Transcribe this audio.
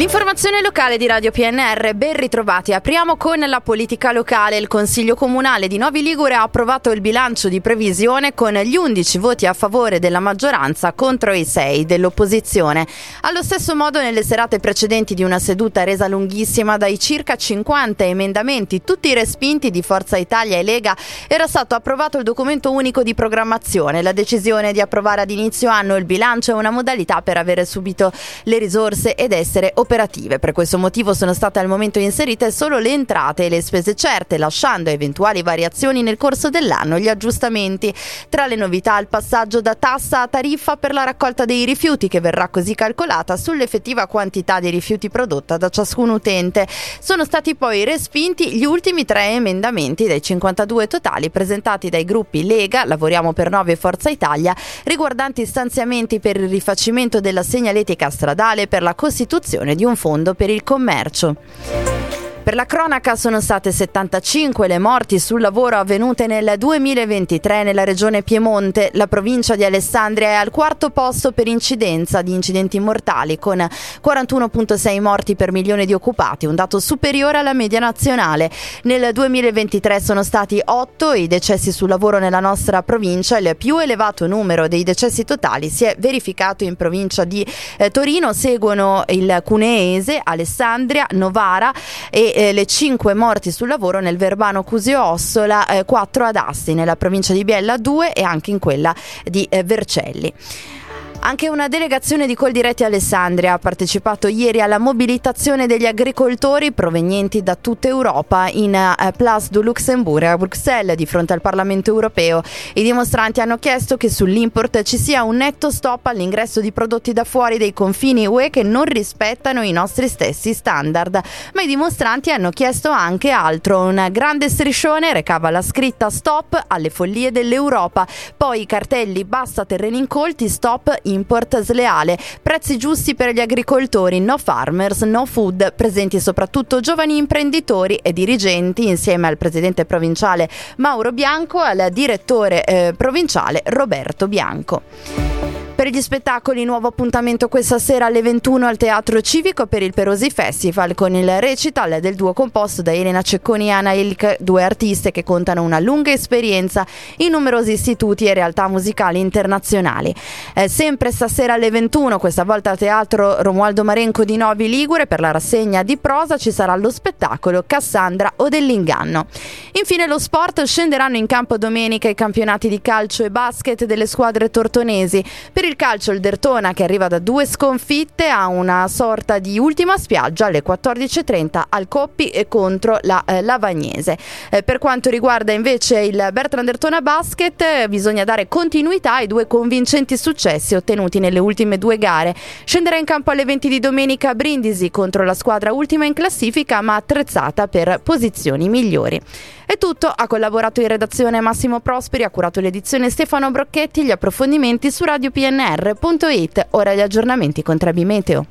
L'informazione locale di Radio PNR, ben ritrovati. Apriamo con la politica locale. Il Consiglio Comunale di Novi Ligure ha approvato il bilancio di previsione con gli 11 voti a favore della maggioranza contro i 6 dell'opposizione. Allo stesso modo nelle serate precedenti di una seduta resa lunghissima dai circa 50 emendamenti, tutti respinti di Forza Italia e Lega, era stato approvato il documento unico di programmazione. La decisione di approvare ad inizio anno il bilancio è una modalità per avere subito le risorse ed essere operative. Per questo motivo sono state al momento inserite solo le entrate e le spese certe, lasciando eventuali variazioni nel corso dell'anno gli aggiustamenti. Tra le novità il passaggio da tassa a tariffa per la raccolta dei rifiuti che verrà così calcolata sull'effettiva quantità di rifiuti prodotta da ciascun utente. Sono stati poi respinti gli ultimi tre emendamenti dai 52 totali presentati dai gruppi Lega, Lavoriamo per Nove e Forza Italia, riguardanti stanziamenti per il rifacimento della segnaletica stradale per la costituzione di un fondo per il commercio. Per la cronaca sono state 75 le morti sul lavoro avvenute nel 2023 nella regione Piemonte. La provincia di Alessandria è al quarto posto per incidenza di incidenti mortali con 41.6 morti per milione di occupati, un dato superiore alla media nazionale. Nel 2023 sono stati 8 i decessi sul lavoro nella nostra provincia. Il più elevato numero dei decessi totali si è verificato in provincia di eh, Torino. Seguono il Cuneese, Alessandria, Novara e eh, le 5 morti sul lavoro nel Verbano Cusio Ossola, eh, 4 ad Asti nella provincia di Biella 2 e anche in quella di eh, Vercelli. Anche una delegazione di Coldiretti Alessandria ha partecipato ieri alla mobilitazione degli agricoltori provenienti da tutta Europa in eh, Place du Luxembourg a Bruxelles di fronte al Parlamento europeo. I dimostranti hanno chiesto che sull'import ci sia un netto stop all'ingresso di prodotti da fuori dei confini UE che non rispettano i nostri stessi standard. Ma i dimostranti hanno chiesto anche altro. Un grande striscione recava la scritta stop alle follie dell'Europa. Poi i cartelli basta terreni incolti, stop import sleale, prezzi giusti per gli agricoltori, no farmers, no food, presenti soprattutto giovani imprenditori e dirigenti insieme al presidente provinciale Mauro Bianco e al direttore eh, provinciale Roberto Bianco. Per gli spettacoli, nuovo appuntamento questa sera alle 21 al Teatro Civico per il Perosi Festival con il recital del duo composto da Elena Cecconi e Anna Ilk, due artiste che contano una lunga esperienza in numerosi istituti e realtà musicali internazionali. Eh, sempre stasera alle 21, questa volta al Teatro Romualdo Marenco di Novi Ligure, per la rassegna di prosa ci sarà lo spettacolo Cassandra o dell'inganno. Infine lo sport scenderanno in campo domenica i campionati di calcio e basket delle squadre tortonesi. Per il calcio il Dertona che arriva da due sconfitte ha una sorta di ultima spiaggia alle 14.30 al Coppi contro la eh, Lavagnese. Eh, per quanto riguarda invece il Bertrand Dertona Basket eh, bisogna dare continuità ai due convincenti successi ottenuti nelle ultime due gare. Scenderà in campo alle 20 di domenica Brindisi contro la squadra ultima in classifica ma attrezzata per posizioni migliori. È tutto, ha collaborato in redazione Massimo Prosperi, ha curato l'edizione Stefano Brocchetti, gli approfondimenti su Radio PNR pnr.it. Ora gli aggiornamenti con Trebi Meteo.